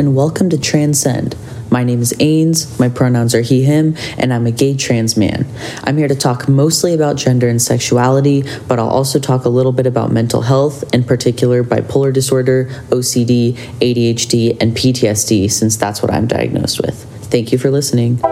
And welcome to Transcend. My name is Ains, my pronouns are he, him, and I'm a gay trans man. I'm here to talk mostly about gender and sexuality, but I'll also talk a little bit about mental health, in particular bipolar disorder, OCD, ADHD, and PTSD, since that's what I'm diagnosed with. Thank you for listening.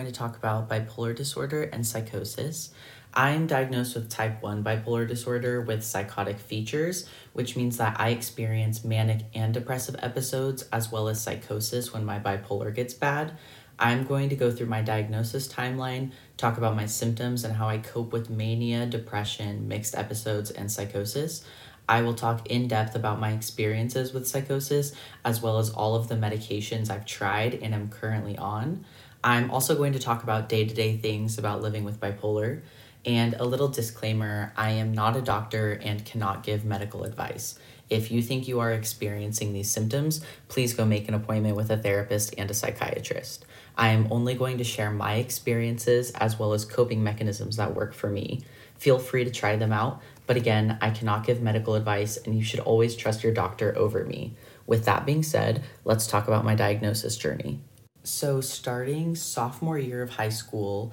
Going to talk about bipolar disorder and psychosis. I am diagnosed with type 1 bipolar disorder with psychotic features, which means that I experience manic and depressive episodes as well as psychosis when my bipolar gets bad. I'm going to go through my diagnosis timeline, talk about my symptoms and how I cope with mania, depression, mixed episodes, and psychosis. I will talk in depth about my experiences with psychosis, as well as all of the medications I've tried and am currently on. I'm also going to talk about day to day things about living with bipolar. And a little disclaimer I am not a doctor and cannot give medical advice. If you think you are experiencing these symptoms, please go make an appointment with a therapist and a psychiatrist. I am only going to share my experiences as well as coping mechanisms that work for me. Feel free to try them out, but again, I cannot give medical advice and you should always trust your doctor over me. With that being said, let's talk about my diagnosis journey. So, starting sophomore year of high school,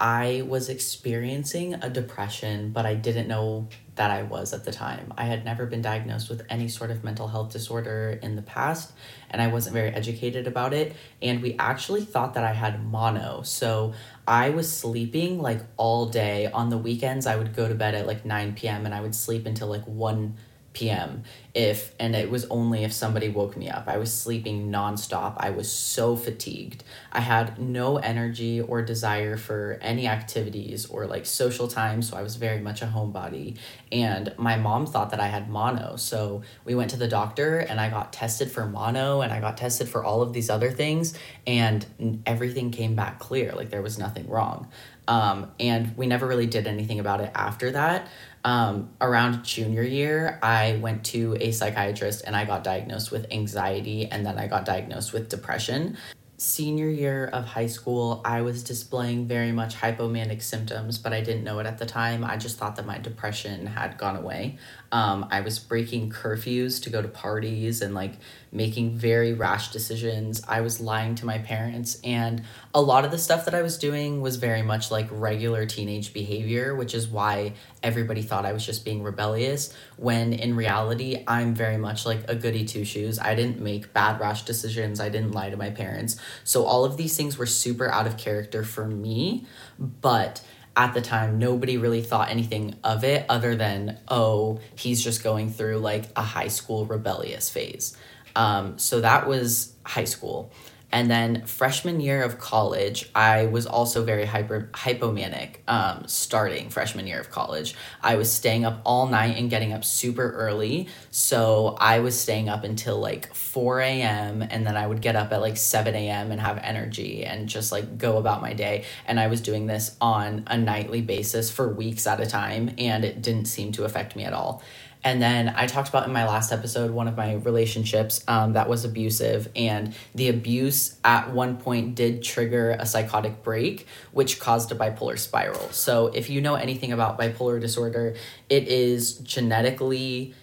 I was experiencing a depression, but I didn't know that I was at the time. I had never been diagnosed with any sort of mental health disorder in the past, and I wasn't very educated about it. And we actually thought that I had mono. So I was sleeping like all day. On the weekends, I would go to bed at like 9 p.m. and I would sleep until like 1 p.m. if and it was only if somebody woke me up. I was sleeping nonstop. I was so fatigued. I had no energy or desire for any activities or like social time, so I was very much a homebody. And my mom thought that I had mono. So we went to the doctor and I got tested for mono and I got tested for all of these other things and everything came back clear. Like there was nothing wrong. Um, and we never really did anything about it after that um, around junior year, I went to a psychiatrist and I got diagnosed with anxiety and then I got diagnosed with depression. Senior year of high school, I was displaying very much hypomanic symptoms, but I didn't know it at the time. I just thought that my depression had gone away. Um, I was breaking curfews to go to parties and like making very rash decisions. I was lying to my parents, and a lot of the stuff that I was doing was very much like regular teenage behavior, which is why everybody thought I was just being rebellious. When in reality, I'm very much like a goody two shoes. I didn't make bad rash decisions, I didn't lie to my parents. So, all of these things were super out of character for me, but at the time nobody really thought anything of it other than oh he's just going through like a high school rebellious phase um, so that was high school and then freshman year of college, I was also very hyper hypomanic. Um, starting freshman year of college, I was staying up all night and getting up super early. So I was staying up until like four a.m. and then I would get up at like seven a.m. and have energy and just like go about my day. And I was doing this on a nightly basis for weeks at a time, and it didn't seem to affect me at all. And then I talked about in my last episode one of my relationships um, that was abusive, and the abuse at one point did trigger a psychotic break, which caused a bipolar spiral. So, if you know anything about bipolar disorder, it is genetically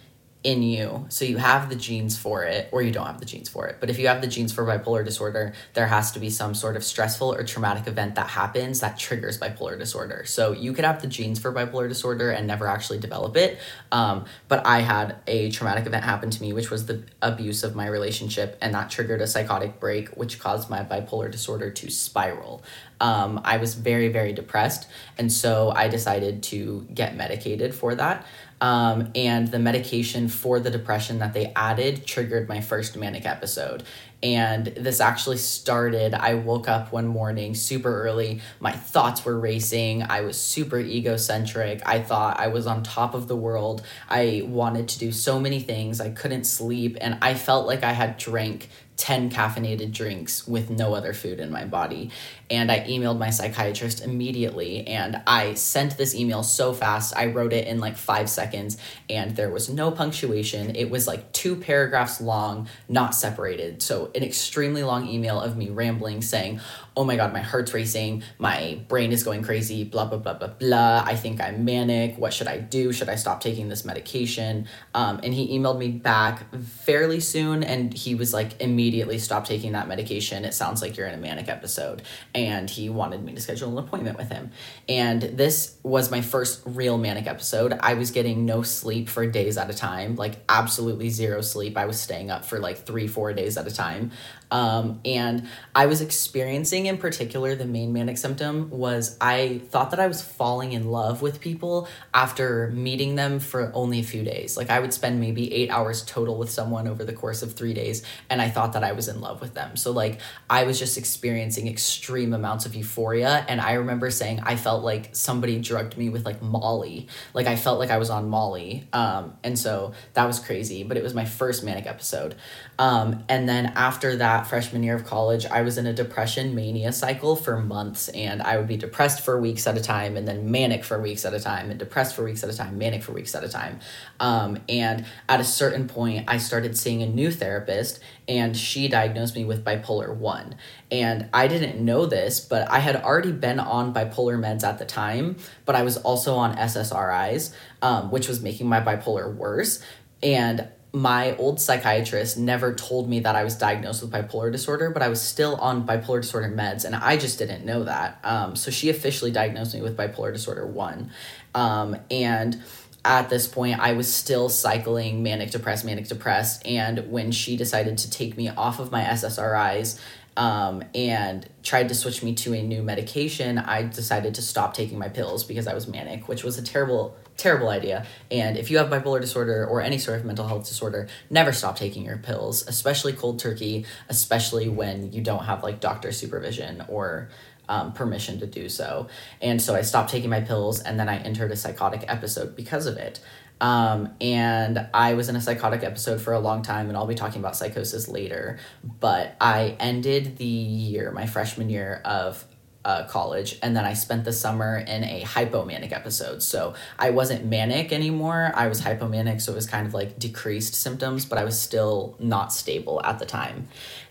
in you. So you have the genes for it, or you don't have the genes for it. But if you have the genes for bipolar disorder, there has to be some sort of stressful or traumatic event that happens that triggers bipolar disorder. So you could have the genes for bipolar disorder and never actually develop it. Um, but I had a traumatic event happen to me, which was the abuse of my relationship, and that triggered a psychotic break, which caused my bipolar disorder to spiral. Um, I was very, very depressed. And so I decided to get medicated for that. Um, and the medication for the depression that they added triggered my first manic episode. And this actually started. I woke up one morning super early. My thoughts were racing. I was super egocentric. I thought I was on top of the world. I wanted to do so many things. I couldn't sleep. And I felt like I had drank 10 caffeinated drinks with no other food in my body. And I emailed my psychiatrist immediately and I sent this email so fast. I wrote it in like five seconds and there was no punctuation. It was like two paragraphs long, not separated. So, an extremely long email of me rambling saying, oh my god, my heart's racing, my brain is going crazy, blah, blah, blah, blah, blah. I think I'm manic. What should I do? Should I stop taking this medication? Um, and he emailed me back fairly soon and he was like, immediately stop taking that medication. It sounds like you're in a manic episode. And he wanted me to schedule an appointment with him. And this was my first real manic episode. I was getting no sleep for days at a time, like absolutely zero sleep. I was staying up for like three, four days at a time. Um, and I was experiencing, in particular, the main manic symptom was I thought that I was falling in love with people after meeting them for only a few days. Like I would spend maybe eight hours total with someone over the course of three days, and I thought that I was in love with them. So, like, I was just experiencing extreme amounts of euphoria. And I remember saying I felt like somebody drugged me with like Molly. Like, I felt like I was on Molly. Um, and so that was crazy, but it was my first manic episode. Um, and then after that, freshman year of college, I was in a depression mania cycle for months, and I would be depressed for weeks at a time, and then manic for weeks at a time, and depressed for weeks at a time, manic for weeks at a time. Um, and at a certain point, I started seeing a new therapist, and she diagnosed me with bipolar 1. And I didn't know this, but I had already been on bipolar meds at the time, but I was also on SSRIs, um, which was making my bipolar worse. And my old psychiatrist never told me that I was diagnosed with bipolar disorder, but I was still on bipolar disorder meds, and I just didn't know that. Um, so she officially diagnosed me with bipolar disorder one, um, and at this point I was still cycling manic depressed, manic depressed, and when she decided to take me off of my SSRIs. Um, and tried to switch me to a new medication, I decided to stop taking my pills because I was manic, which was a terrible terrible idea. And if you have bipolar disorder or any sort of mental health disorder, never stop taking your pills, especially cold turkey, especially when you don't have like doctor supervision or um, permission to do so. And so I stopped taking my pills and then I entered a psychotic episode because of it. Um, and I was in a psychotic episode for a long time, and I'll be talking about psychosis later. But I ended the year, my freshman year of uh, college, and then I spent the summer in a hypomanic episode. So I wasn't manic anymore. I was hypomanic, so it was kind of like decreased symptoms, but I was still not stable at the time.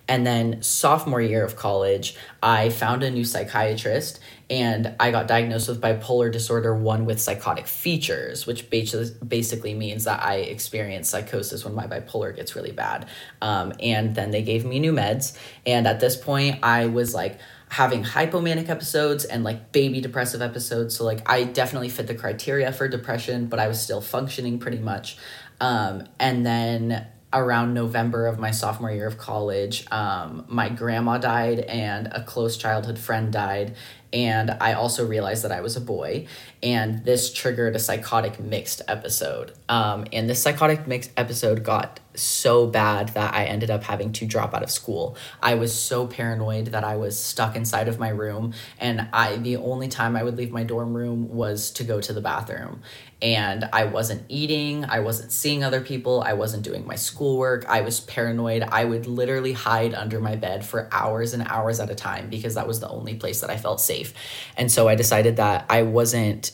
And then sophomore year of college, I found a new psychiatrist and I got diagnosed with bipolar disorder 1 with psychotic features, which basically means that I experience psychosis when my bipolar gets really bad. Um, and then they gave me new meds. And at this point, I was like, having hypomanic episodes and like baby depressive episodes. So like I definitely fit the criteria for depression, but I was still functioning pretty much. Um, and then around November of my sophomore year of college, um, my grandma died and a close childhood friend died. And I also realized that I was a boy. And this triggered a psychotic mixed episode. Um, and this psychotic mixed episode got so bad that I ended up having to drop out of school. I was so paranoid that I was stuck inside of my room and I the only time I would leave my dorm room was to go to the bathroom. And I wasn't eating, I wasn't seeing other people, I wasn't doing my schoolwork. I was paranoid. I would literally hide under my bed for hours and hours at a time because that was the only place that I felt safe. And so I decided that I wasn't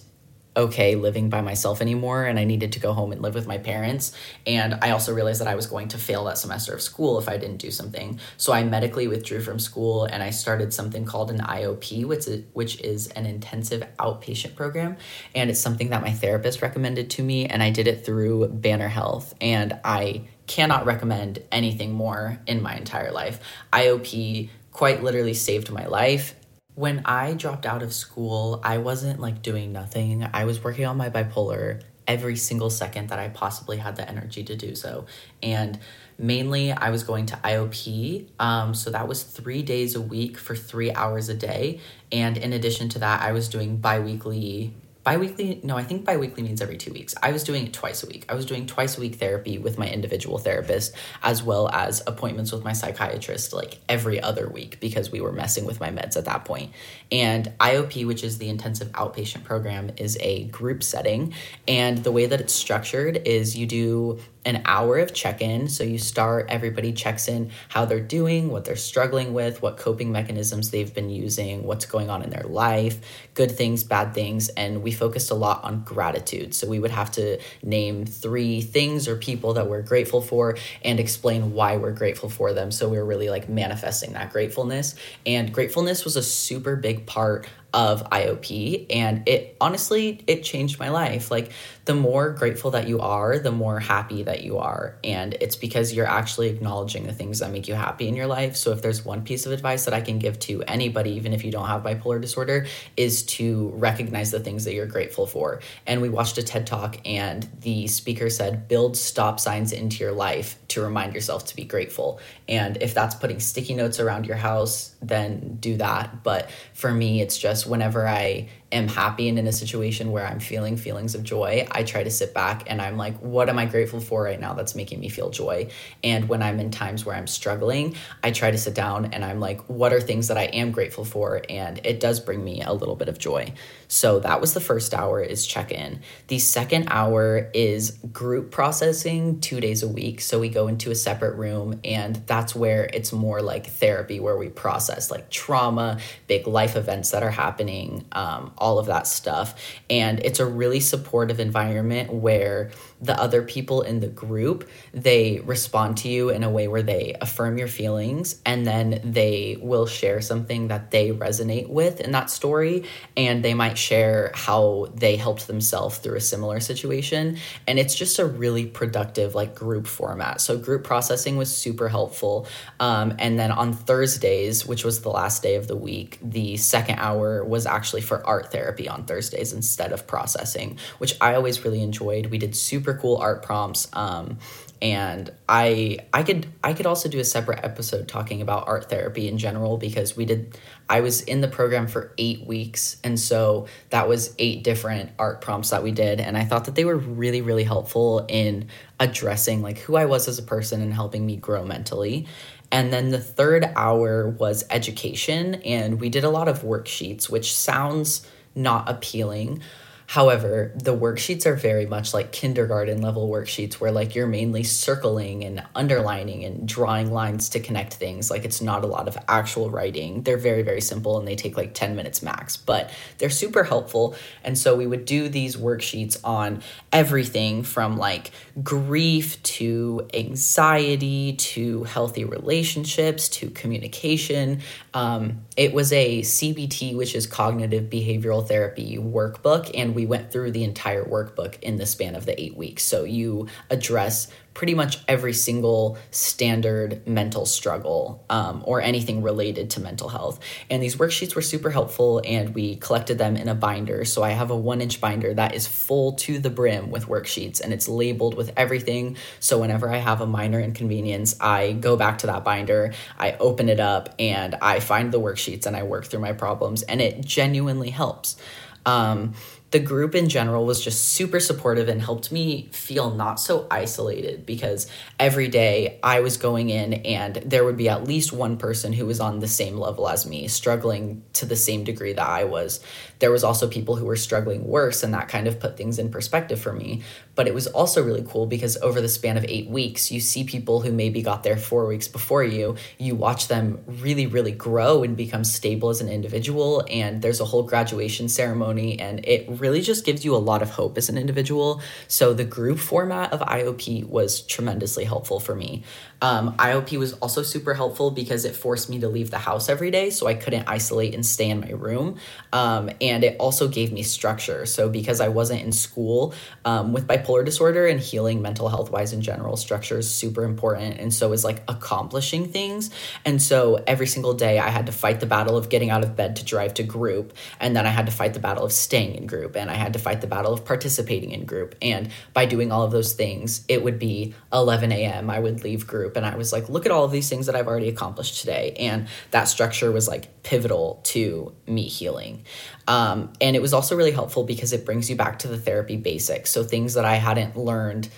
okay living by myself anymore and I needed to go home and live with my parents. And I also realized that I was going to fail that semester of school if I didn't do something. So I medically withdrew from school and I started something called an IOP, which is, which is an intensive outpatient program. And it's something that my therapist recommended to me. And I did it through Banner Health. And I cannot recommend anything more in my entire life. IOP quite literally saved my life when I dropped out of school, I wasn't like doing nothing. I was working on my bipolar every single second that I possibly had the energy to do so. And mainly, I was going to IOP. Um, so that was three days a week for three hours a day. And in addition to that, I was doing bi weekly biweekly no i think biweekly means every two weeks. I was doing it twice a week. I was doing twice a week therapy with my individual therapist as well as appointments with my psychiatrist like every other week because we were messing with my meds at that point. And iop which is the intensive outpatient program is a group setting. And the way that it's structured is you do an hour of check in. So you start, everybody checks in how they're doing, what they're struggling with, what coping mechanisms they've been using, what's going on in their life, good things, bad things. And we focused a lot on gratitude. So we would have to name three things or people that we're grateful for and explain why we're grateful for them. So we were really like manifesting that gratefulness. And gratefulness was a super big part of IOP and it honestly it changed my life. Like the more grateful that you are, the more happy that you are and it's because you're actually acknowledging the things that make you happy in your life. So if there's one piece of advice that I can give to anybody even if you don't have bipolar disorder is to recognize the things that you're grateful for. And we watched a TED Talk and the speaker said build stop signs into your life to remind yourself to be grateful. And if that's putting sticky notes around your house, then do that. But for me, it's just whenever I am happy and in a situation where I'm feeling feelings of joy, I try to sit back and I'm like, what am I grateful for right now that's making me feel joy? And when I'm in times where I'm struggling, I try to sit down and I'm like, what are things that I am grateful for? And it does bring me a little bit of joy. So that was the first hour is check in. The second hour is group processing two days a week. So we go into a separate room and that's where it's more like therapy where we process like trauma, big life events that are happening. Um, all of that stuff. And it's a really supportive environment where the other people in the group they respond to you in a way where they affirm your feelings and then they will share something that they resonate with in that story and they might share how they helped themselves through a similar situation. And it's just a really productive like group format. So group processing was super helpful. Um, and then on thursdays which was the last day of the week the second hour was actually for art therapy on thursdays instead of processing which i always really enjoyed. We did super super cool art prompts. Um, and I I could I could also do a separate episode talking about art therapy in general because we did I was in the program for 8 weeks and so that was eight different art prompts that we did and I thought that they were really really helpful in addressing like who I was as a person and helping me grow mentally. And then the third hour was education and we did a lot of worksheets which sounds not appealing However, the worksheets are very much like kindergarten level worksheets where like you're mainly circling and underlining and drawing lines to connect things. Like it's not a lot of actual writing. They're very very simple and they take like 10 minutes max, but they're super helpful. And so we would do these worksheets on everything from like grief to anxiety to healthy relationships to communication. Um, it was a CBT, which is cognitive behavioral therapy workbook, and we we went through the entire workbook in the span of the eight weeks. So you address pretty much every single standard mental struggle um, or anything related to mental health. And these worksheets were super helpful, and we collected them in a binder. So I have a one inch binder that is full to the brim with worksheets, and it's labeled with everything. So whenever I have a minor inconvenience, I go back to that binder, I open it up, and I find the worksheets and I work through my problems, and it genuinely helps. Um, the group in general was just super supportive and helped me feel not so isolated because every day I was going in and there would be at least one person who was on the same level as me, struggling to the same degree that I was. There was also people who were struggling worse and that kind of put things in perspective for me. But it was also really cool because over the span of 8 weeks, you see people who maybe got there 4 weeks before you, you watch them really really grow and become stable as an individual and there's a whole graduation ceremony and it really just gives you a lot of hope as an individual. So the group format of IOP was tremendously helpful for me. Um, IOP was also super helpful because it forced me to leave the house every day, so I couldn't isolate and stay in my room. Um, and it also gave me structure. So because I wasn't in school um, with bipolar disorder and healing mental health wise in general, structure is super important. And so is like accomplishing things. And so every single day I had to fight the battle of getting out of bed to drive to group, and then I had to fight the battle of staying in group, and I had to fight the battle of participating in group. And by doing all of those things, it would be 11 a.m. I would leave group group and I was like, look at all of these things that I've already accomplished today. And that structure was like pivotal to me healing. Um, and it was also really helpful because it brings you back to the therapy basics. So things that I hadn't learned,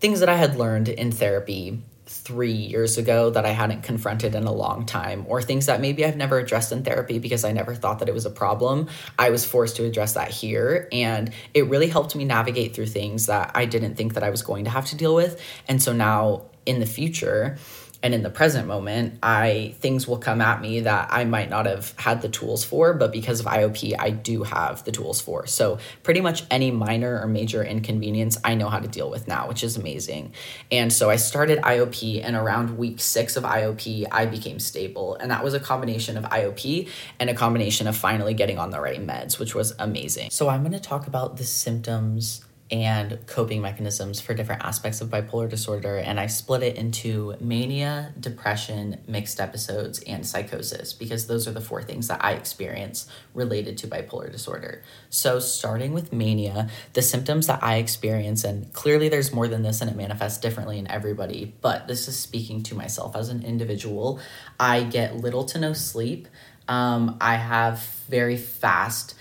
things that I had learned in therapy three years ago that I hadn't confronted in a long time, or things that maybe I've never addressed in therapy because I never thought that it was a problem. I was forced to address that here. And it really helped me navigate through things that I didn't think that I was going to have to deal with. And so now in the future, and in the present moment i things will come at me that i might not have had the tools for but because of iop i do have the tools for. So pretty much any minor or major inconvenience i know how to deal with now which is amazing. And so i started iop and around week six of iop i became stable. And that was a combination of iop and a combination of finally getting on the right meds which was amazing. So i'm going to talk about the symptoms and coping mechanisms for different aspects of bipolar disorder. And I split it into mania, depression, mixed episodes, and psychosis because those are the four things that I experience related to bipolar disorder. So, starting with mania, the symptoms that I experience, and clearly there's more than this and it manifests differently in everybody, but this is speaking to myself as an individual. I get little to no sleep. Um, I have very fast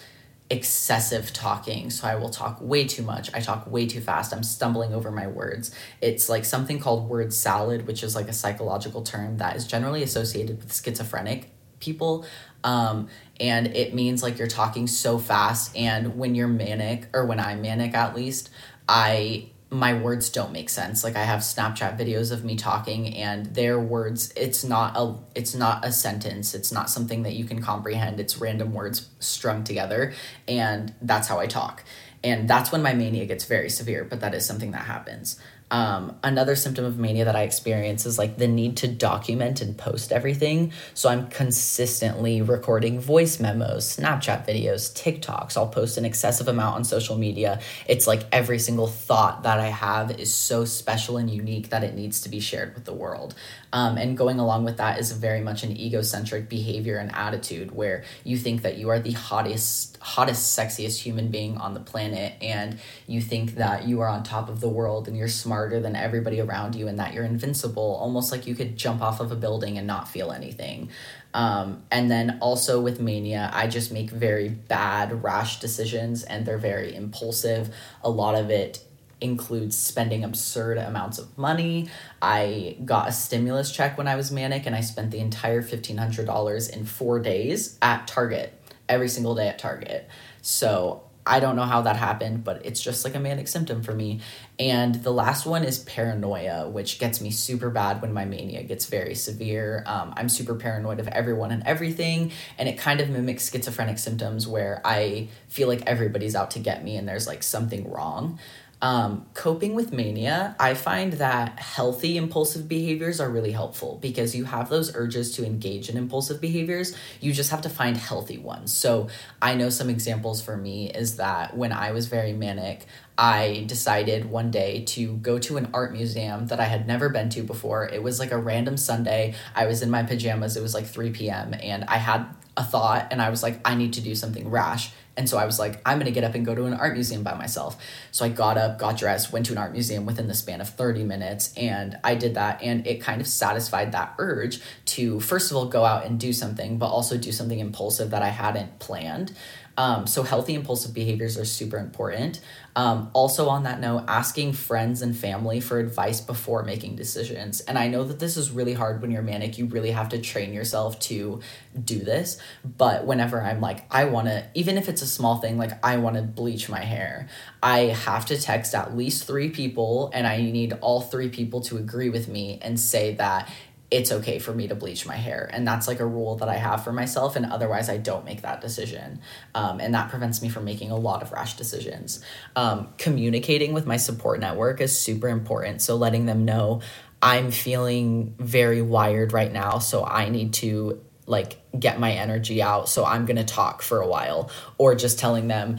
excessive talking. So I will talk way too much. I talk way too fast. I'm stumbling over my words. It's like something called word salad, which is like a psychological term that is generally associated with schizophrenic people. Um, and it means like you're talking so fast. And when you're manic, or when I'm manic at least, I my words don't make sense. Like i have snapchat videos of me talking and their words it's not a it's not a sentence. It's not something that you can comprehend. It's random words strung together and that's how i talk. And that's when my mania gets very severe but that is something that happens um, another symptom of mania that I experience is like the need to document and post everything. So I'm consistently recording voice memos, Snapchat videos, TikToks. I'll post an excessive amount on social media. It's like every single thought that I have is so special and unique that it needs to be shared with the world. Um, and going along with that is very much an egocentric behavior and attitude where you think that you are the hottest, hottest, sexiest human being on the planet, and you think that you are on top of the world and you're smarter than everybody around you, and that you're invincible, almost like you could jump off of a building and not feel anything. Um, and then also with mania, I just make very bad, rash decisions, and they're very impulsive. A lot of it includes spending absurd amounts of money. I got a stimulus check when I was manic and I spent the entire $1,500 in four days at Target, every single day at Target. So I don't know how that happened, but it's just like a manic symptom for me. And the last one is paranoia, which gets me super bad when my mania gets very severe. Um, I'm super paranoid of everyone and everything. And it kind of mimics schizophrenic symptoms where I feel like everybody's out to get me and there's like something wrong. Um, coping with mania, I find that healthy impulsive behaviors are really helpful because you have those urges to engage in impulsive behaviors. You just have to find healthy ones. So, I know some examples for me is that when I was very manic, I decided one day to go to an art museum that I had never been to before. It was like a random Sunday. I was in my pajamas. It was like 3 p.m. and I had a thought and I was like, I need to do something rash. And so I was like, I'm gonna get up and go to an art museum by myself. So I got up, got dressed, went to an art museum within the span of 30 minutes, and I did that. And it kind of satisfied that urge to, first of all, go out and do something, but also do something impulsive that I hadn't planned. Um, so healthy impulsive behaviors are super important. Um, also, on that note, asking friends and family for advice before making decisions. And I know that this is really hard when you're manic. You really have to train yourself to do this. But whenever I'm like, I want to, even if it's a small thing, like I want to bleach my hair, I have to text at least three people and I need all three people to agree with me and say that it's okay for me to bleach my hair. And that's like a rule that I have for myself. And otherwise, I don't make that decision. Um, and that prevents me from making a lot of rash decisions. Um, communicating with my support network is super important. So, letting them know I'm feeling very wired right now. So, I need to like get my energy out so i'm going to talk for a while or just telling them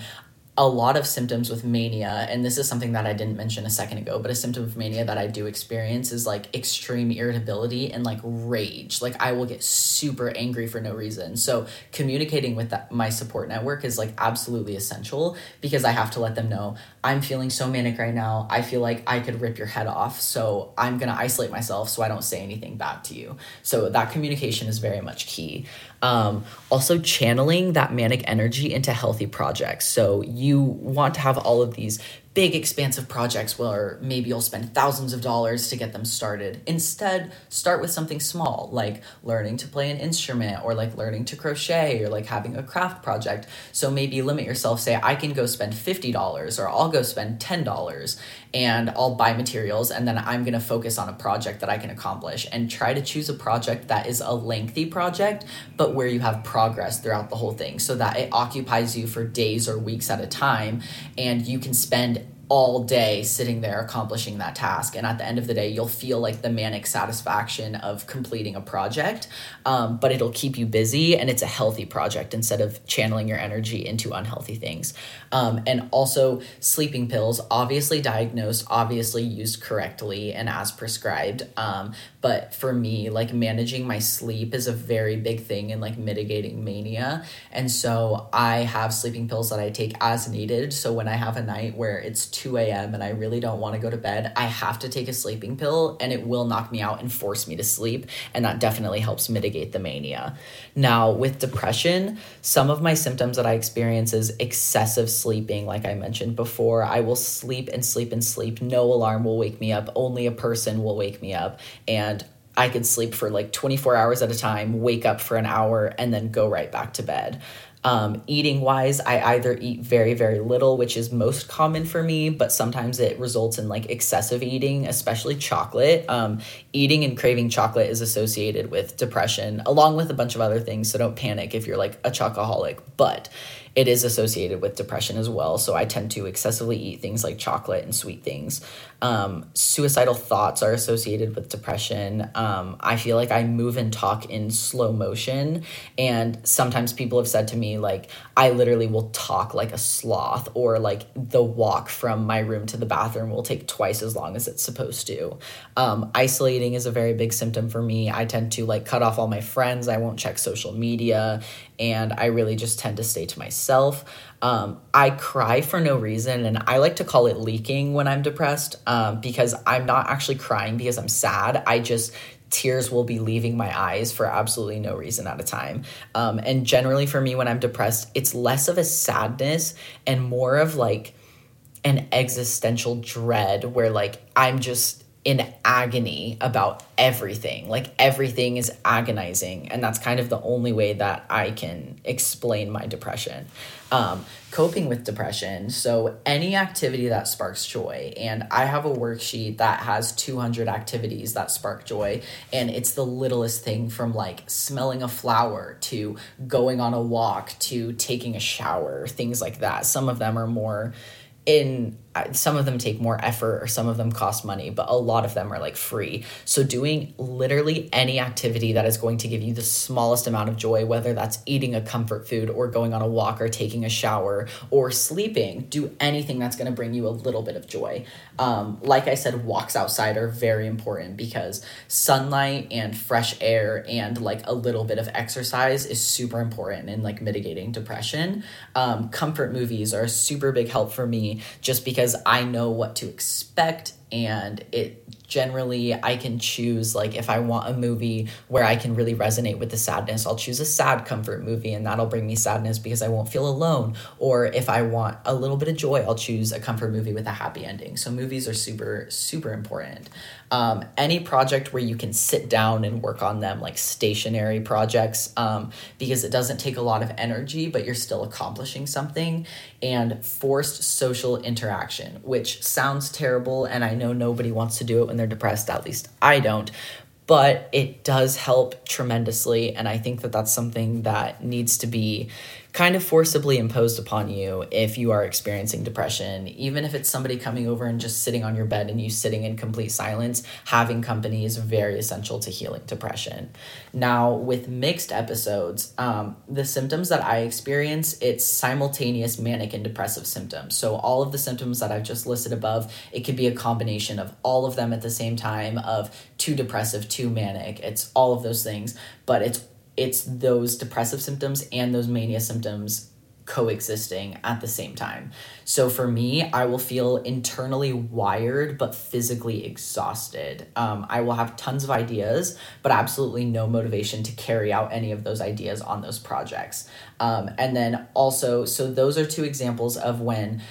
a lot of symptoms with mania, and this is something that I didn't mention a second ago, but a symptom of mania that I do experience is like extreme irritability and like rage. Like I will get super angry for no reason. So communicating with that, my support network is like absolutely essential because I have to let them know I'm feeling so manic right now. I feel like I could rip your head off. So I'm gonna isolate myself so I don't say anything bad to you. So that communication is very much key. Um, also, channeling that manic energy into healthy projects. So, you want to have all of these big expansive projects where maybe you'll spend thousands of dollars to get them started. Instead, start with something small like learning to play an instrument or like learning to crochet or like having a craft project. So maybe limit yourself, say, I can go spend $50 or I'll go spend $10 and I'll buy materials and then I'm going to focus on a project that I can accomplish and try to choose a project that is a lengthy project but where you have progress throughout the whole thing so that it occupies you for days or weeks at a time and you can spend all day sitting there accomplishing that task. And at the end of the day, you'll feel like the manic satisfaction of completing a project, um, but it'll keep you busy and it's a healthy project instead of channeling your energy into unhealthy things. Um, and also, sleeping pills, obviously diagnosed, obviously used correctly and as prescribed. Um, but for me, like managing my sleep is a very big thing in like mitigating mania. And so I have sleeping pills that I take as needed. So when I have a night where it's 2 a.m. and I really don't want to go to bed, I have to take a sleeping pill and it will knock me out and force me to sleep. And that definitely helps mitigate the mania. Now, with depression, some of my symptoms that I experience is excessive sleeping, like I mentioned before. I will sleep and sleep and sleep. No alarm will wake me up, only a person will wake me up. And I could sleep for like 24 hours at a time, wake up for an hour, and then go right back to bed. Um, eating wise, I either eat very, very little, which is most common for me, but sometimes it results in like excessive eating, especially chocolate. Um, eating and craving chocolate is associated with depression, along with a bunch of other things. So don't panic if you're like a chocoholic, but it is associated with depression as well. So I tend to excessively eat things like chocolate and sweet things. Um, suicidal thoughts are associated with depression. Um, I feel like I move and talk in slow motion. And sometimes people have said to me, like, I literally will talk like a sloth, or like the walk from my room to the bathroom will take twice as long as it's supposed to. Um, isolating is a very big symptom for me. I tend to like cut off all my friends, I won't check social media, and I really just tend to stay to myself. Um, I cry for no reason, and I like to call it leaking when I'm depressed um, because I'm not actually crying because I'm sad. I just tears will be leaving my eyes for absolutely no reason at a time. Um, and generally, for me, when I'm depressed, it's less of a sadness and more of like an existential dread where like I'm just in agony about everything. Like everything is agonizing. And that's kind of the only way that I can explain my depression. Um, coping with depression. So, any activity that sparks joy. And I have a worksheet that has 200 activities that spark joy. And it's the littlest thing from like smelling a flower to going on a walk to taking a shower, things like that. Some of them are more in some of them take more effort or some of them cost money, but a lot of them are like free. So, doing literally any activity that is going to give you the smallest amount of joy, whether that's eating a comfort food or going on a walk or taking a shower or sleeping, do anything that's going to bring you a little bit of joy. Um, like I said, walks outside are very important because sunlight and fresh air and like a little bit of exercise is super important in like mitigating depression. Um, comfort movies are a super big help for me just because because I know what to expect and it generally I can choose like if I want a movie where I can really resonate with the sadness, I'll choose a sad comfort movie and that'll bring me sadness because I won't feel alone. Or if I want a little bit of joy, I'll choose a comfort movie with a happy ending. So movies are super super important. Um, any project where you can sit down and work on them, like stationary projects, um, because it doesn't take a lot of energy, but you're still accomplishing something. And forced social interaction, which sounds terrible, and I know nobody wants to do it when they're depressed, at least I don't. But it does help tremendously, and I think that that's something that needs to be kind of forcibly imposed upon you if you are experiencing depression. Even if it's somebody coming over and just sitting on your bed and you sitting in complete silence, having company is very essential to healing depression. Now, with mixed episodes, um, the symptoms that I experience, it's simultaneous manic and depressive symptoms. So all of the symptoms that I've just listed above, it could be a combination of all of them at the same time of too depressive, too manic. It's all of those things, but it's it's those depressive symptoms and those mania symptoms coexisting at the same time. So for me, I will feel internally wired but physically exhausted. Um, I will have tons of ideas, but absolutely no motivation to carry out any of those ideas on those projects. Um, and then also, so those are two examples of when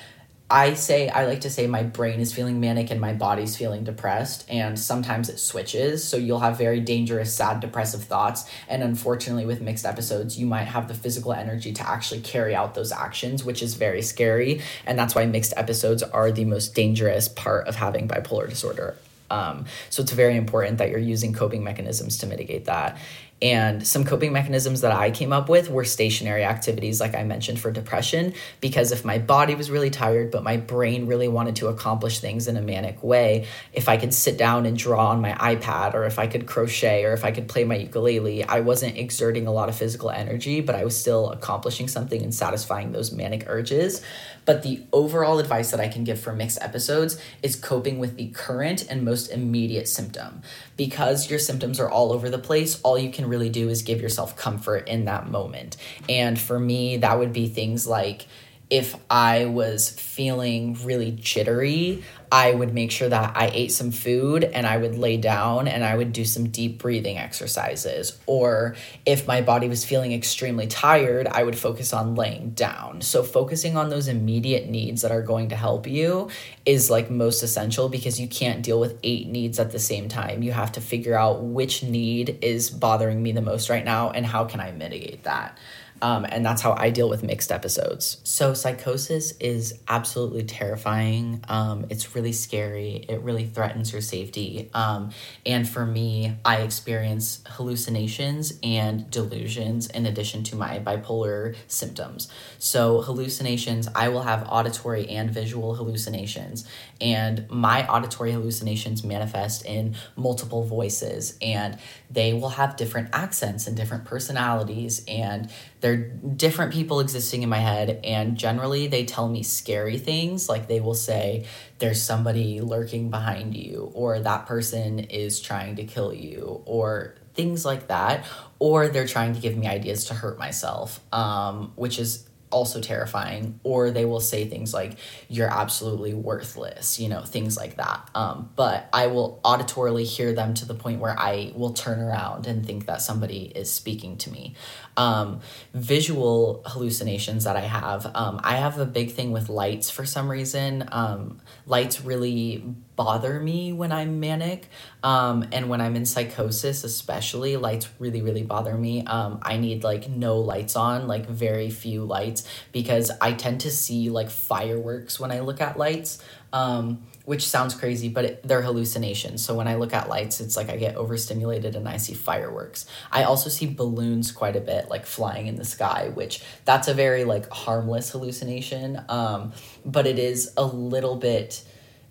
I say I like to say my brain is feeling manic and my body's feeling depressed and sometimes it switches. So you'll have very dangerous sad depressive thoughts and unfortunately with mixed episodes you might have the physical energy to actually carry out those actions which is very scary and that's why mixed episodes are the most dangerous part of having bipolar disorder. Um, so it's very important that you're using coping mechanisms to mitigate that and some coping mechanisms that I came up with were stationary activities, like I mentioned, for depression. Because if my body was really tired, but my brain really wanted to accomplish things in a manic way, if I could sit down and draw on my iPad, or if I could crochet, or if I could play my ukulele, I wasn't exerting a lot of physical energy, but I was still accomplishing something and satisfying those manic urges. But the overall advice that I can give for mixed episodes is coping with the current and most immediate symptom. Because your symptoms are all over the place, all you can really do is give yourself comfort in that moment. And for me, that would be things like if I was feeling really jittery, I would make sure that I ate some food and I would lay down and I would do some deep breathing exercises. Or if my body was feeling extremely tired, I would focus on laying down. So, focusing on those immediate needs that are going to help you is like most essential because you can't deal with eight needs at the same time. You have to figure out which need is bothering me the most right now and how can I mitigate that. Um, and that's how I deal with mixed episodes. So, psychosis is absolutely terrifying. Um, it's really scary. It really threatens your safety. Um, and for me, I experience hallucinations and delusions in addition to my bipolar symptoms. So, hallucinations, I will have auditory and visual hallucinations. And my auditory hallucinations manifest in multiple voices, and they will have different accents and different personalities. And they're different people existing in my head and generally they tell me scary things like they will say there's somebody lurking behind you or that person is trying to kill you or things like that or they're trying to give me ideas to hurt myself um, which is also terrifying or they will say things like you're absolutely worthless you know things like that. Um, but i will auditorily hear them to the point where i will turn around and think that somebody is speaking to me. Um, visual hallucinations that i have um, i have a big thing with lights for some reason. Um, lights really bother me when i'm manic um, and when I'm in psychosis, especially, lights really, really bother me. Um, I need like no lights on, like very few lights, because I tend to see like fireworks when I look at lights, um, which sounds crazy, but it, they're hallucinations. So when I look at lights, it's like I get overstimulated and I see fireworks. I also see balloons quite a bit, like flying in the sky, which that's a very like harmless hallucination, um, but it is a little bit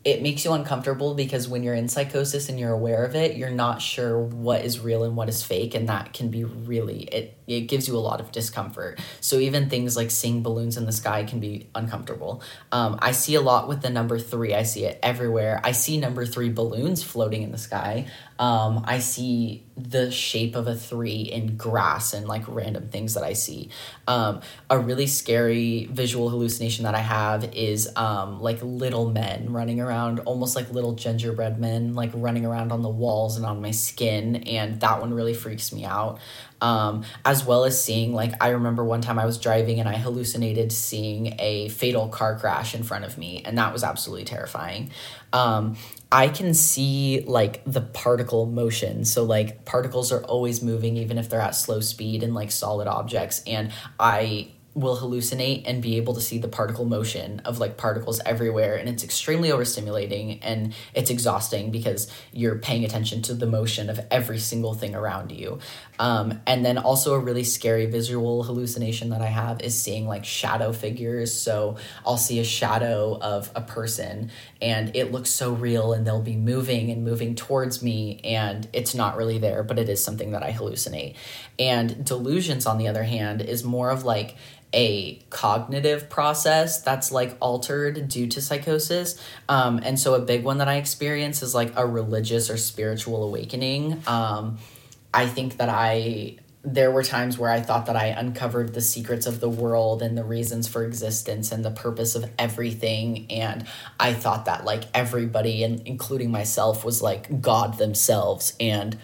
it makes you uncomfortable because when you're in psychosis and you're aware of it, you're not sure what is real and what is fake, and that can be really it. It gives you a lot of discomfort. So even things like seeing balloons in the sky can be uncomfortable. Um, I see a lot with the number three. I see it everywhere. I see number three balloons floating in the sky. Um, I see the shape of a three in grass and like random things that I see. Um, a really scary visual hallucination that I have is um, like little men running around, almost like little gingerbread men, like running around on the walls and on my skin. And that one really freaks me out. Um, as well as seeing, like, I remember one time I was driving and I hallucinated seeing a fatal car crash in front of me, and that was absolutely terrifying. Um, I can see like the particle motion. So like particles are always moving even if they're at slow speed and like solid objects and I will hallucinate and be able to see the particle motion of like particles everywhere and it's extremely overstimulating and it's exhausting because you're paying attention to the motion of every single thing around you. Um, and then also a really scary visual hallucination that i have is seeing like shadow figures. So i'll see a shadow of a person and it looks so real and they'll be moving and moving towards me and it's not really there but it is something that i hallucinate and delusions on the other hand is more of like a cognitive process that's like altered due to psychosis. Um, and so a big one that I experience is like a religious or spiritual awakening. Um, I think that I there were times where I thought that I uncovered the secrets of the world and the reasons for existence and the purpose of everything. And I thought that like everybody, and including myself, was like God themselves. And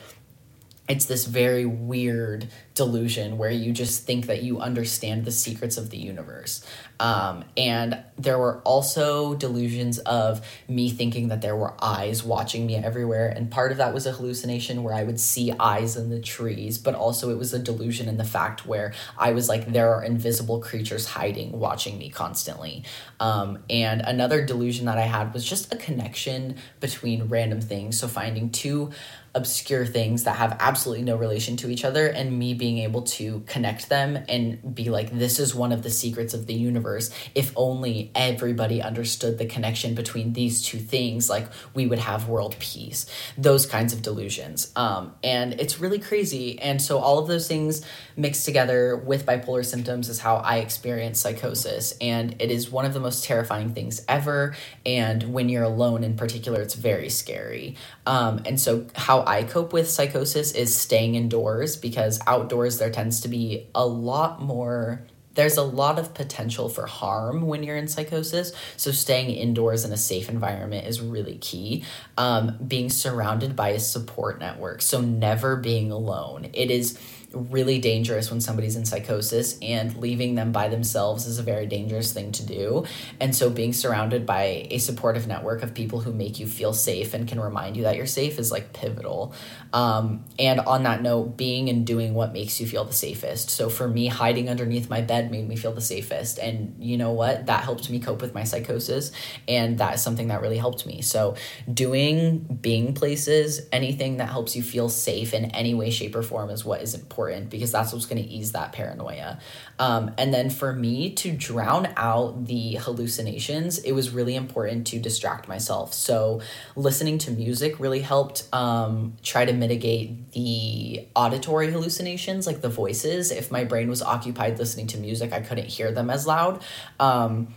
it's this very weird delusion where you just think that you understand the secrets of the universe. Um, and there were also delusions of me thinking that there were eyes watching me everywhere. And part of that was a hallucination where I would see eyes in the trees, but also it was a delusion in the fact where I was like, there are invisible creatures hiding, watching me constantly. Um, and another delusion that I had was just a connection between random things. So finding two obscure things that have absolutely no relation to each other and me being able to connect them and be like this is one of the secrets of the universe. If only everybody understood the connection between these two things like we would have world peace. Those kinds of delusions. Um, and it's really crazy. And so all of those things mixed together with bipolar symptoms is how i experience psychosis. And it is one of the most terrifying things ever. And when you're alone in particular it's very scary. Um, and so how I cope with psychosis is staying indoors because outdoors there tends to be a lot more there's a lot of potential for harm when you're in psychosis. So, staying indoors in a safe environment is really key. Um, being surrounded by a support network. So, never being alone. It is really dangerous when somebody's in psychosis and leaving them by themselves is a very dangerous thing to do. And so being surrounded by a supportive network of people who make you feel safe and can remind you that you're safe is like pivotal. Um, and on that note being and doing what makes you feel the safest. So for me hiding underneath my bed made me feel the safest. And you know what? That helped me cope with my psychosis and that is something that really helped me. So doing being places anything that helps you feel safe in any way shape or form is what is important important because that's what's going to ease that paranoia. Um, and then for me to drown out the hallucinations, it was really important to distract myself. So listening to music really helped um, try to mitigate the auditory hallucinations, like the voices. If my brain was occupied listening to music, I couldn't hear them as loud. Um,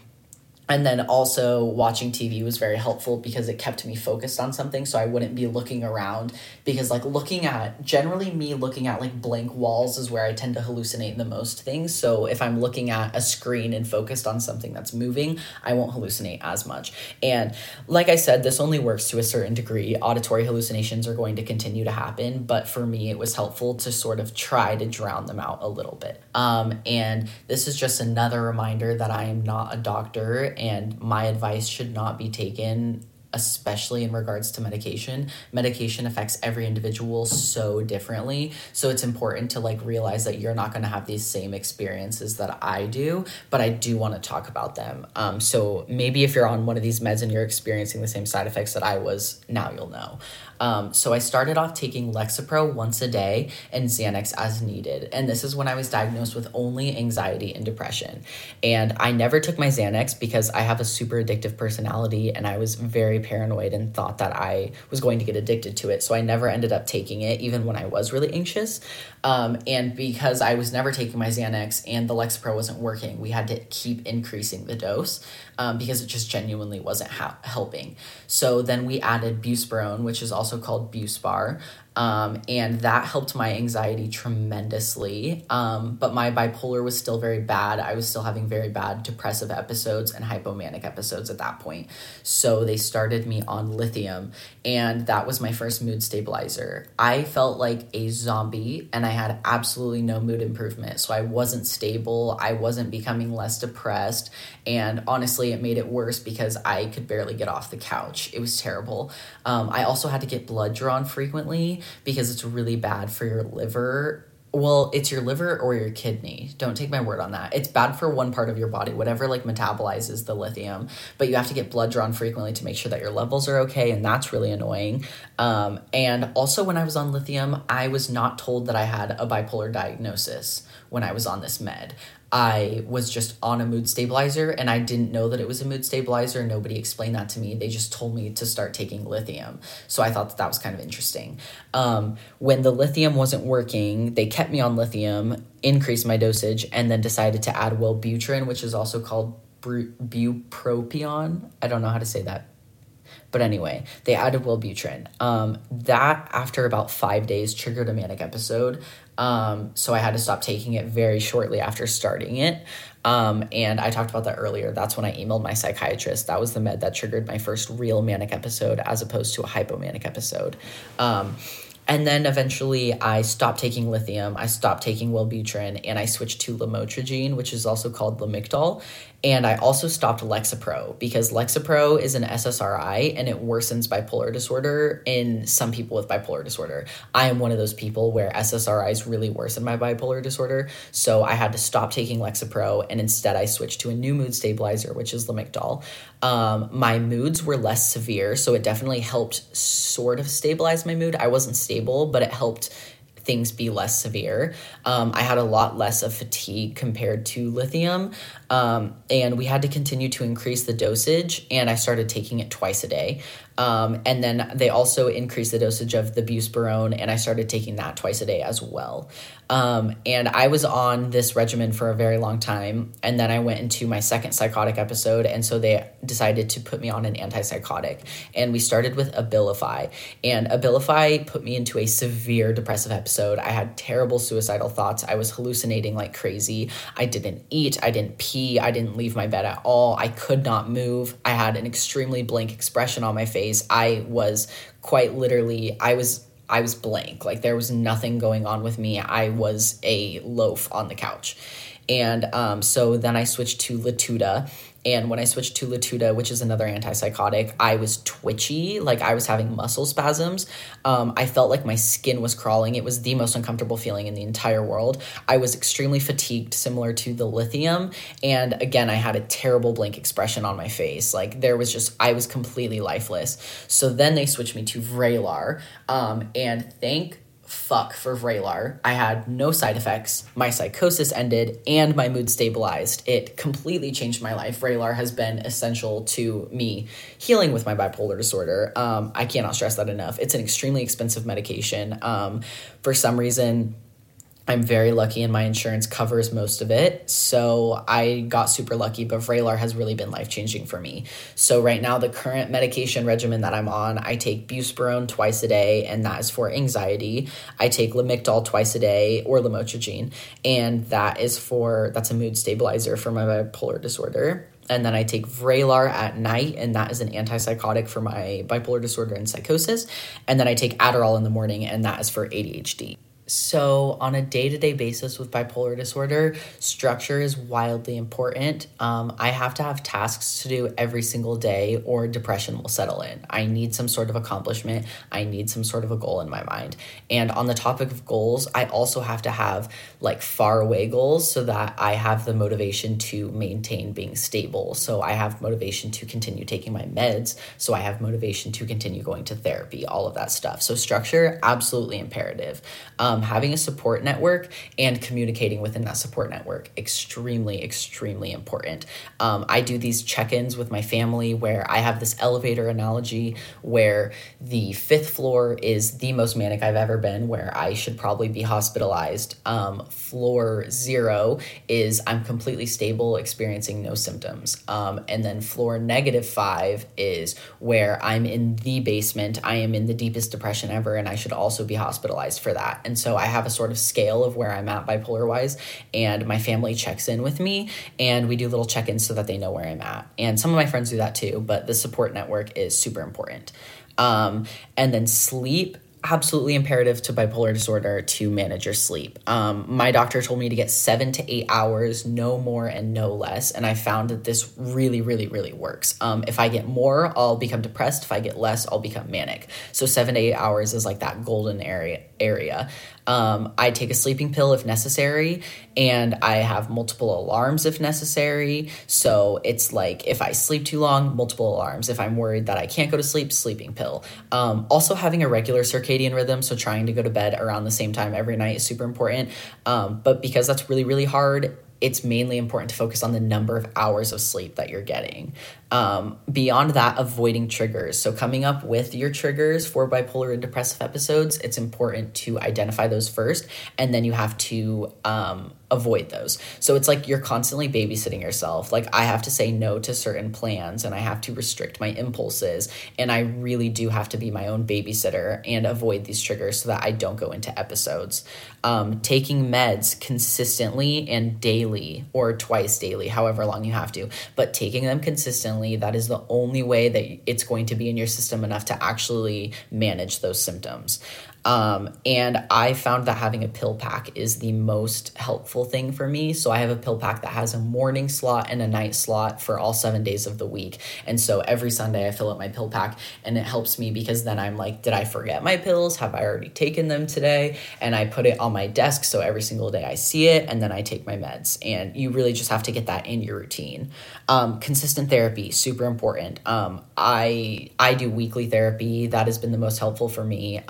and then also watching TV was very helpful because it kept me focused on something so I wouldn't be looking around because like looking at generally me looking at like blank walls is where I tend to hallucinate the most things. So if I'm looking at a screen and focused on something that's moving I won't hallucinate as much. And like I said this only works to a certain degree. Auditory hallucinations are going to continue to happen but for me it was helpful to sort of try to drown them out a little bit. Um, and this is just another reminder that I am not a doctor and my advice should not be taken especially in regards to medication medication affects every individual so differently so it's important to like realize that you're not going to have these same experiences that i do but i do want to talk about them um, so maybe if you're on one of these meds and you're experiencing the same side effects that i was now you'll know um, so I started off taking Lexapro once a day and Xanax as needed. And this is when I was diagnosed with only anxiety and depression. And I never took my Xanax because I have a super addictive personality and I was very paranoid and thought that I was going to get addicted to it. So I never ended up taking it, even when I was really anxious. Um, and because I was never taking my Xanax and the Lexapro wasn't working, we had to keep increasing the dose um, because it just genuinely wasn't ha- helping. So then we added Buspirone, which is also called Buspar, um, and that helped my anxiety tremendously. Um, but my bipolar was still very bad. I was still having very bad depressive episodes and hypomanic episodes at that point. So they started me on lithium, and that was my first mood stabilizer. I felt like a zombie, and I had absolutely no mood improvement. So I wasn't stable, I wasn't becoming less depressed, and honestly, it made it worse because I could barely get off the couch. It was terrible. Um, I also had to get blood drawn frequently because it's really bad for your liver. Well it's your liver or your kidney. Don't take my word on that. It's bad for one part of your body whatever like metabolizes the lithium but you have to get blood drawn frequently to make sure that your levels are okay and that's really annoying. Um, and also when i was on lithium i was not told that i had a bipolar diagnosis when i was on this med I was just on a mood stabilizer and I didn't know that it was a mood stabilizer. Nobody explained that to me. They just told me to start taking lithium. So I thought that, that was kind of interesting. Um, when the lithium wasn't working, they kept me on lithium, increased my dosage, and then decided to add Wellbutrin, which is also called bupropion. I don't know how to say that but anyway, they added Wellbutrin. Um, that, after about five days, triggered a manic episode. Um, so I had to stop taking it very shortly after starting it. Um, and I talked about that earlier. That's when I emailed my psychiatrist. That was the med that triggered my first real manic episode as opposed to a hypomanic episode. Um, And then eventually I stopped taking lithium, I stopped taking Wellbutrin, and I switched to lamotrigine, which is also called Lamictal. And I also stopped Lexapro because Lexapro is an SSRI and it worsens bipolar disorder in some people with bipolar disorder. I am one of those people where SSRIs really worsen my bipolar disorder. So I had to stop taking Lexapro and instead I switched to a new mood stabilizer, which is Lamictal. Um, my moods were less severe, so it definitely helped sort of stabilize my mood. I wasn't stable, but it helped things be less severe. Um, I had a lot less of fatigue compared to lithium, um, and we had to continue to increase the dosage. And I started taking it twice a day. Um, and then they also increased the dosage of the buspirone, and I started taking that twice a day as well. Um, and I was on this regimen for a very long time. And then I went into my second psychotic episode, and so they decided to put me on an antipsychotic. And we started with Abilify. And Abilify put me into a severe depressive episode. I had terrible suicidal thoughts. I was hallucinating like crazy. I didn't eat, I didn't pee, I didn't leave my bed at all. I could not move. I had an extremely blank expression on my face I was quite literally, I was I was blank. Like there was nothing going on with me. I was a loaf on the couch. And um, so then I switched to Latuda and when I switched to Latuda, which is another antipsychotic, I was twitchy, like I was having muscle spasms. Um, I felt like my skin was crawling. It was the most uncomfortable feeling in the entire world. I was extremely fatigued, similar to the lithium. And again, I had a terrible blank expression on my face. Like there was just, I was completely lifeless. So then they switched me to Vraylar. Um, and thank fuck for Vraylar. I had no side effects. My psychosis ended and my mood stabilized. It completely changed my life. Vraylar has been essential to me healing with my bipolar disorder. Um, I cannot stress that enough. It's an extremely expensive medication. Um, for some reason, I'm very lucky and my insurance covers most of it. So I got super lucky, but Vraylar has really been life changing for me. So right now, the current medication regimen that I'm on, I take buspirone twice a day, and that is for anxiety. I take Lamictal twice a day or lamotrigine, and that is for that's a mood stabilizer for my bipolar disorder and then I take Vraylar at night, and that is an antipsychotic for my bipolar disorder and psychosis. And then I take Adderall in the morning, and that is for ADHD. So, on a day to day basis with bipolar disorder, structure is wildly important. Um, I have to have tasks to do every single day, or depression will settle in. I need some sort of accomplishment. I need some sort of a goal in my mind. And on the topic of goals, I also have to have like far away goals so that I have the motivation to maintain being stable. So, I have motivation to continue taking my meds. So, I have motivation to continue going to therapy, all of that stuff. So, structure, absolutely imperative. Um, um, having a support network and communicating within that support network extremely extremely important. Um, i do these check-ins with my family where i have this elevator analogy where the fifth floor is the most manic i've ever been where i should probably be hospitalized. Um, floor zero is i'm completely stable experiencing no symptoms. Um, and then floor negative five is where i'm in the basement. I am in the deepest depression ever and i should also be hospitalized for that. And so so I have a sort of scale of where I'm at bipolar wise, and my family checks in with me, and we do little check ins so that they know where I'm at. And some of my friends do that too, but the support network is super important. Um, and then sleep absolutely imperative to bipolar disorder to manage your sleep. Um, my doctor told me to get seven to eight hours, no more and no less. And I found that this really, really, really works. Um, if I get more, I'll become depressed. If I get less, I'll become manic. So seven to eight hours is like that golden area. area. Um, I take a sleeping pill if necessary, and I have multiple alarms if necessary. So it's like if I sleep too long, multiple alarms. If I'm worried that I can't go to sleep, sleeping pill. Um, also, having a regular circadian rhythm, so trying to go to bed around the same time every night is super important. Um, but because that's really, really hard, it's mainly important to focus on the number of hours of sleep that you're getting. Um, beyond that, avoiding triggers. So, coming up with your triggers for bipolar and depressive episodes, it's important to identify those first, and then you have to um, avoid those. So, it's like you're constantly babysitting yourself. Like, I have to say no to certain plans, and I have to restrict my impulses, and I really do have to be my own babysitter and avoid these triggers so that I don't go into episodes. Um, taking meds consistently and daily, or twice daily, however long you have to, but taking them consistently that is the only way that it's going to be in your system enough to actually manage those symptoms. Um, and I found that having a pill pack is the most helpful thing for me. So I have a pill pack that has a morning slot and a night slot for all seven days of the week. And so every Sunday I fill up my pill pack and it helps me because then I'm like, did I forget my pills? Have I already taken them today? And I put it on my desk so every single day I see it and then I take my meds. And you really just have to get that in your routine. Um, consistent therapy, super important. Um, I I do weekly therapy. That has been the most helpful for me.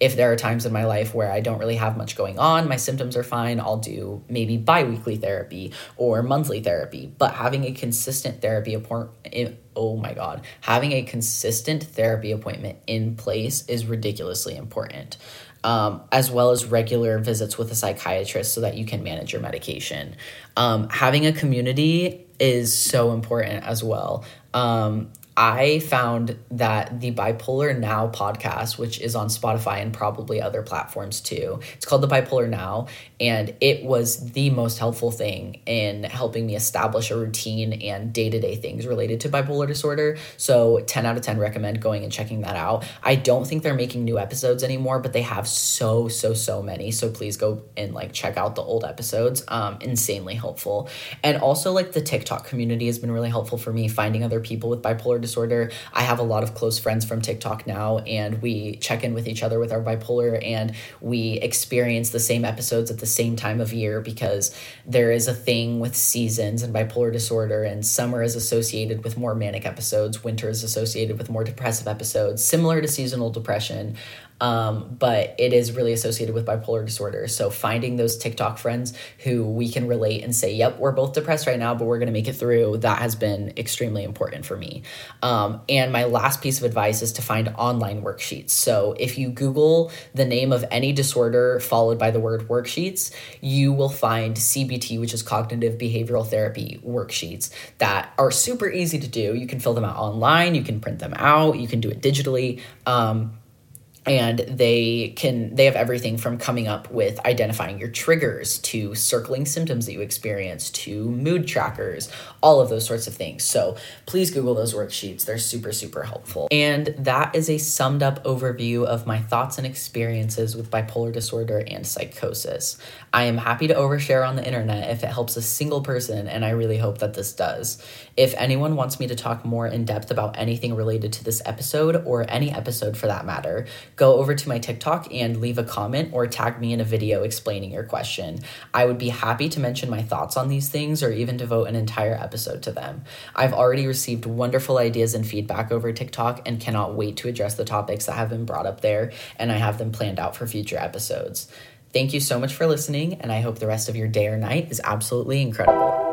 If there are times in my life where I don't really have much going on, my symptoms are fine, I'll do maybe bi weekly therapy or monthly therapy. But having a consistent therapy appointment, oh my God, having a consistent therapy appointment in place is ridiculously important. Um, as well as regular visits with a psychiatrist so that you can manage your medication. Um, having a community is so important as well. Um, I found that the Bipolar Now podcast, which is on Spotify and probably other platforms too, it's called the Bipolar Now, and it was the most helpful thing in helping me establish a routine and day to day things related to bipolar disorder. So, 10 out of 10 recommend going and checking that out. I don't think they're making new episodes anymore, but they have so, so, so many. So, please go and like check out the old episodes. Um, insanely helpful. And also, like the TikTok community has been really helpful for me finding other people with bipolar disorder. I have a lot of close friends from TikTok now, and we check in with each other with our bipolar and we experience the same episodes at the same time of year because there is a thing with seasons and bipolar disorder, and summer is associated with more manic episodes, winter is associated with more depressive episodes, similar to seasonal depression um, but it is really associated with bipolar disorder. So finding those TikTok friends who we can relate and say, "Yep, we're both depressed right now, but we're going to make it through," that has been extremely important for me. Um, and my last piece of advice is to find online worksheets. So if you Google the name of any disorder followed by the word worksheets, you will find CBT, which is cognitive behavioral therapy worksheets that are super easy to do. You can fill them out online, you can print them out, you can do it digitally. Um, and they can they have everything from coming up with identifying your triggers to circling symptoms that you experience to mood trackers all of those sorts of things. So please google those worksheets. They're super super helpful. And that is a summed up overview of my thoughts and experiences with bipolar disorder and psychosis. I am happy to overshare on the internet if it helps a single person and i really hope that this does if anyone wants me to talk more in depth about anything related to this episode or any episode for that matter go over to my TikTok and leave a comment or tag me in a video explaining your question. I would be happy to mention my thoughts on these things or even devote an entire episode to them. I've already received wonderful ideas and feedback over TikTok and cannot wait to address the topics that have been brought up there, and I have them planned out for future episodes. Thank you so much for listening, and I hope the rest of your day or night is absolutely incredible.